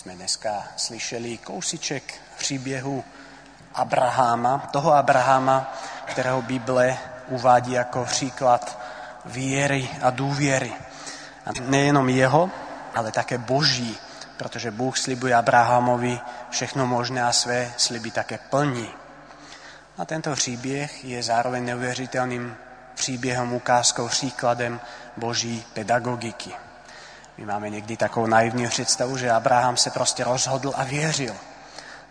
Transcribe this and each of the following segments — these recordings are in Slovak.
sme dneska slyšeli kousiček příběhu Abraháma, toho Abraháma, ktorého Bible uvádí ako příklad viery a dôviery. A nejenom jeho, ale také Boží, pretože Bůh slibuje Abrahamovi všechno možné a své sliby také plní. A tento příběh je zároveň neuvěřitelným příběhom, ukázkou, příkladem Boží pedagogiky. My máme někdy takovou naivní představu, že Abraham se prostě rozhodl a věřil.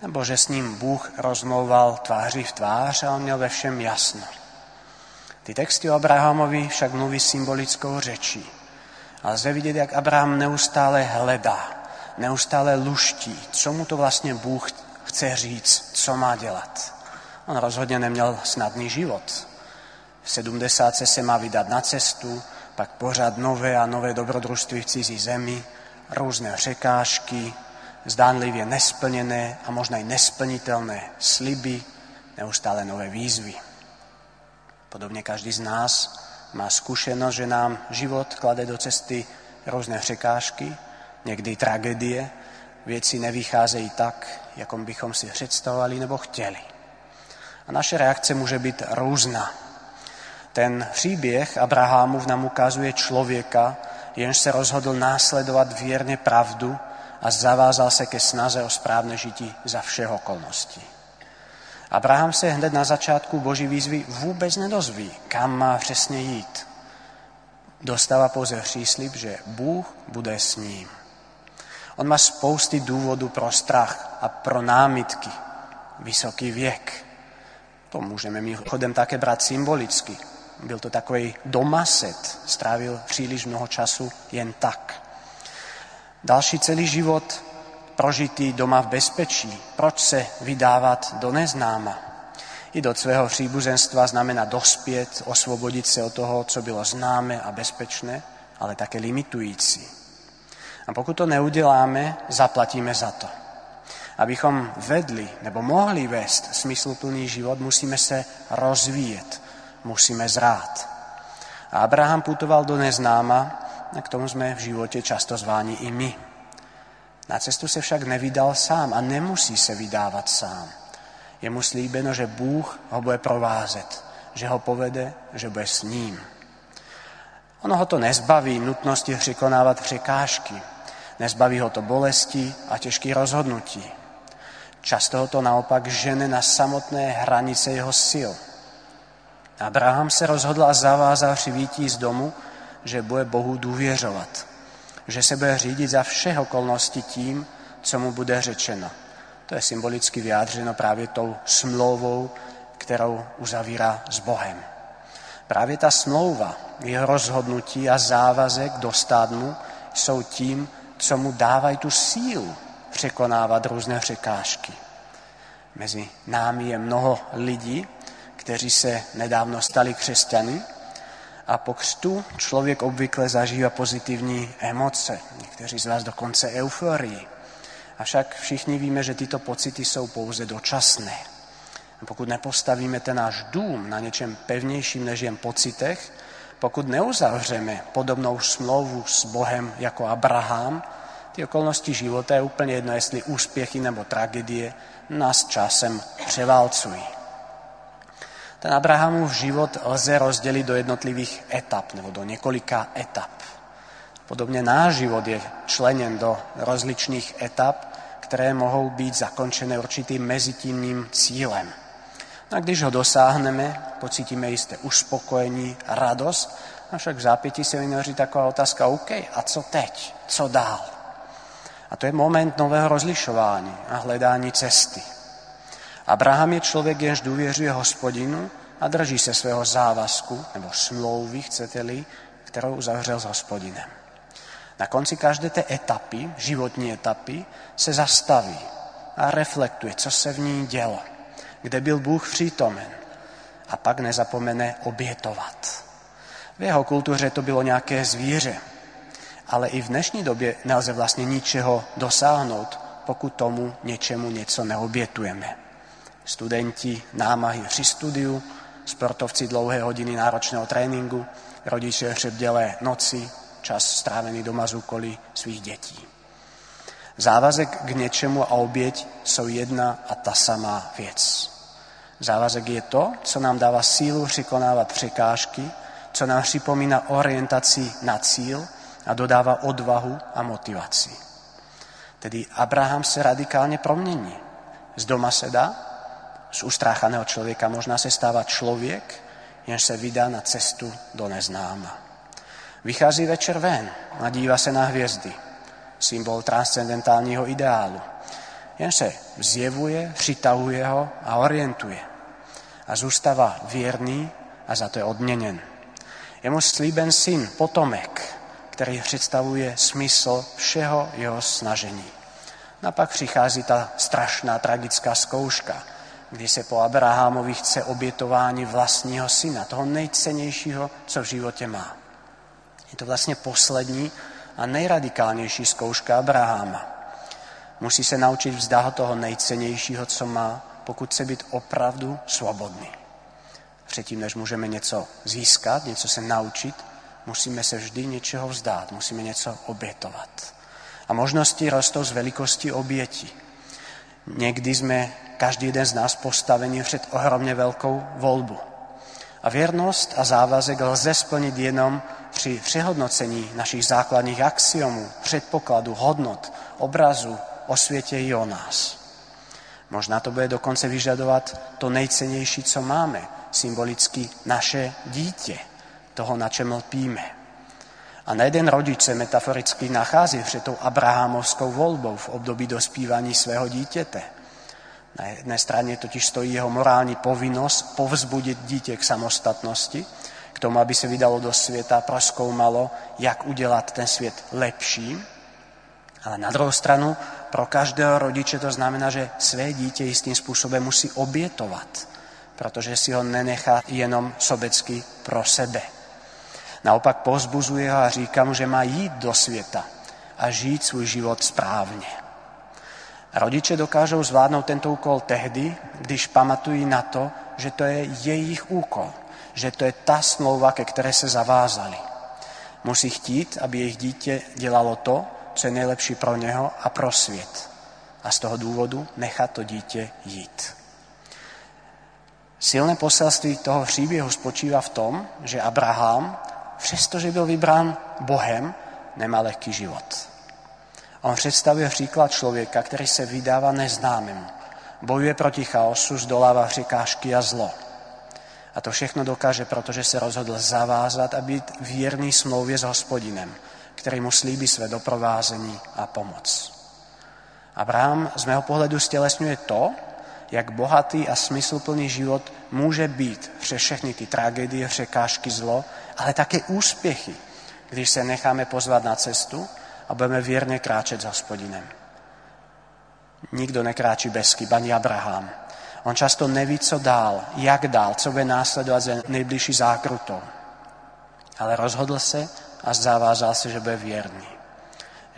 Nebo že s ním Bůh rozmlouval tváří v tvář a on měl ve všem jasno. Ty texty o Abrahamovi však mluví symbolickou řečí. A lze vidět, jak Abraham neustále hledá, neustále luští, co mu to vlastně Bůh chce říct, co má dělat. On rozhodně neměl snadný život. V 70 se má vydat na cestu, pak pořád nové a nové dobrodružství v cizí zemi, různé překážky, zdánlivě nesplněné a možná i nesplnitelné sliby, neustále nové výzvy. Podobne každý z nás má skúsenosť, že nám život klade do cesty rôzne překážky, niekdy tragédie, veci nevycházejí tak, jakom bychom si představovali nebo chtěli. A naše reakce může být různá. Ten příběh Abrahamův nám ukazuje člověka, jenž se rozhodl následovat věrně pravdu a zavázal se ke snaze o správne žití za všech okolností. Abraham se hned na začátku Boží výzvy vůbec nedozví, kam má přesně jít. Dostává pouze příslip, že Bůh bude s ním. On má spousty důvodů pro strach a pro námitky. Vysoký věk. To můžeme mimochodem také brát symbolicky. Byl to takový domaset, strávil příliš mnoho času jen tak. Další celý život prožitý doma v bezpečí. Proč se vydávat do neznáma? I do svého příbuzenstva znamená dospět, osvobodit se od toho, co bylo známe a bezpečné, ale také limitující. A pokud to neuděláme, zaplatíme za to. Abychom vedli nebo mohli vést smysluplný život, musíme se rozvíjet, musíme zrát. A Abraham putoval do neznáma, a k tomu jsme v životě často zváni i my. Na cestu se však nevydal sám a nemusí se vydávat sám. Je mu slíbeno, že Bůh ho bude provázet, že ho povede, že bude s ním. Ono ho to nezbaví nutnosti překonávat překážky. Nezbaví ho to bolesti a těžkých rozhodnutí. Často ho to naopak žene na samotné hranice jeho sil. Abraham se rozhodl a zavázal při vítí z domu, že bude Bohu důvěřovat že se bude řídit za všech okolností tím, co mu bude řečeno. To je symbolicky vyjádřeno právě tou smlouvou, kterou uzavírá s Bohem. Právě ta smlouva, jeho rozhodnutí a závazek dostat mu jsou tím, co mu dávají tu sílu překonávat různé překážky. Mezi námi je mnoho lidí, kteří se nedávno stali křesťany, a po křtu člověk obvykle zažívá pozitivní emoce, někteří z vás dokonce euforii. Avšak všichni víme, že tyto pocity jsou pouze dočasné. Pokud nepostavíme ten náš dům na něčem pevnějším než jen pocitech, pokud neuzavřeme podobnou smlouvu s Bohem jako Abraham, ty okolnosti života je úplně jedno, jestli úspěchy nebo tragédie nás časem převálcují. Ten Abrahamův život lze rozdělit do jednotlivých etap nebo do několika etap. Podobně náš život je členěn do rozličných etap, které mohou být zakončené určitým mezitímním cílem. No a když ho dosáhneme, pocítíme jisté uspokojení, radost, avšak v zápětí se vynoří taková otázka, OK, a co teď? Co dál? A to je moment nového rozlišování a hledání cesty. Abraham je člověk, jenž důvěřuje hospodinu a drží se svého závazku, nebo smlouvy, chcete-li, kterou uzavřel s hospodinem. Na konci každé té etapy, životní etapy, se zastaví a reflektuje, co se v ní dělo, kde byl Bůh přítomen a pak nezapomene obětovat. V jeho kultuře to bylo nějaké zvíře, ale i v dnešní době nelze vlastně ničeho dosáhnout, pokud tomu něčemu něco neobětujeme studenti námahy při studiu, sportovci dlouhé hodiny náročného tréninku, rodiče hřebdělé noci, čas strávený doma z úkolí svých dětí. Závazek k niečemu a obieť sú jedna a ta samá věc. Závazek je to, co nám dáva sílu překonávať překážky, co nám připomína orientaci na cíl a dodáva odvahu a motivaci. Tedy Abraham se radikálně promění. Z doma se z ustráchaného člověka možná se stáva člověk, jenž se vydá na cestu do neznáma. Vychází večer ven a dívá se na hvězdy, symbol transcendentálního ideálu. Jen se zjevuje, přitahuje ho a orientuje. A zůstává věrný a za to je odměněn. Je mu slíben syn, potomek, který představuje smysl všeho jeho snažení. A pak přichází ta strašná tragická zkouška, kdy se po Abrahamovi chce obětování vlastního syna, toho nejcennějšího, co v životě má. Je to vlastně poslední a nejradikálnější zkouška Abrahama. Musí se naučit vzdávat toho nejcennějšího, co má, pokud chce být opravdu svobodný. Předtím, než můžeme něco získat, něco se naučit, musíme se vždy něčeho vzdát, musíme něco obětovat. A možnosti rostou z velikosti oběti. Někdy jsme, každý jeden z nás, postaveni před ohromně velkou volbu. A věrnost a závazek lze splnit jenom při přehodnocení našich základních axiomů, předpokladů, hodnot, obrazu o světě i o nás. Možná to bude dokonce vyžadovat to nejcennější, co máme, symbolicky naše dítě, toho, na čem lpíme. A na jeden rodič se metaforicky nachází před tou abrahamovskou volbou v období dospívání svého dítěte. Na jedné straně totiž stojí jeho morální povinnost povzbudit dítě k samostatnosti, k tomu, aby se vydalo do světa a proskoumalo, jak udělat ten svět lepším. Ale na druhou stranu pro každého rodiče to znamená, že své dítě jistým způsobem musí obětovat, protože si ho nenechá jenom sobecky pro sebe. Naopak pozbuzuje ho a říká mu, že má jít do světa a žít svůj život správně. Rodiče dokážou zvládnout tento úkol tehdy, když pamatují na to, že to je jejich úkol, že to je ta smlouva, ke které se zavázali. Musí chtít, aby jejich dítě dělalo to, co je nejlepší pro něho a pro svět. A z toho důvodu nechat to dítě jít. Silné poselství toho příběhu spočívá v tom, že Abraham, přestože byl vybrán Bohem, nemá lehký život. On představuje příklad člověka, který se vydává neznámému. Bojuje proti chaosu, zdolává překážky a zlo. A to všechno dokáže, protože se rozhodl zavázat a být věrný smlouvě s hospodinem, který mu slíbí své doprovázení a pomoc. Abraham z mého pohledu stělesňuje to, jak bohatý a smysluplný život může být přes všechny ty tragédie, překážky, zlo, ale také úspěchy, když se necháme pozvat na cestu a budeme věrně kráčet s hospodinem. Nikdo nekráčí bez chyb, ani Abraham. On často neví, co dál, jak dál, co bude následovat za nejbližší zákrutou. Ale rozhodl se a zavázal se, že bude věrný.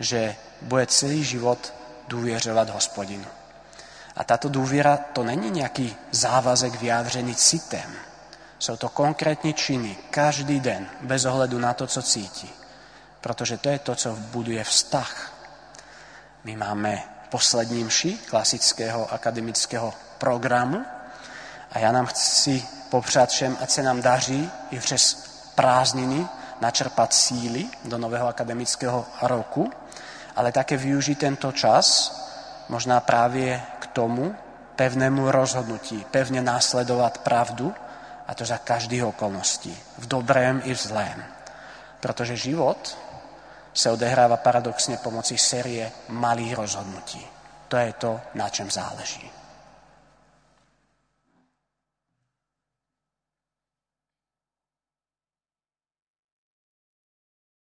Že bude celý život důvěřovat hospodinu. A tato důvěra to není nějaký závazek vyjádřený citem. Jsou to konkrétní činy každý den, bez ohledu na to, co cítí. Protože to je to, co buduje vztah. My máme poslední mši klasického akademického programu a já nám chci popřát všem, ať se nám daří i přes prázdniny načerpat síly do nového akademického roku, ale také využít tento čas možná právě k tomu pevnému rozhodnutí, pevně následovat pravdu a to za každých okolností, v dobrém i v zlém. Protože život se odehrává paradoxně pomocí série malých rozhodnutí. To je to, na čem záleží.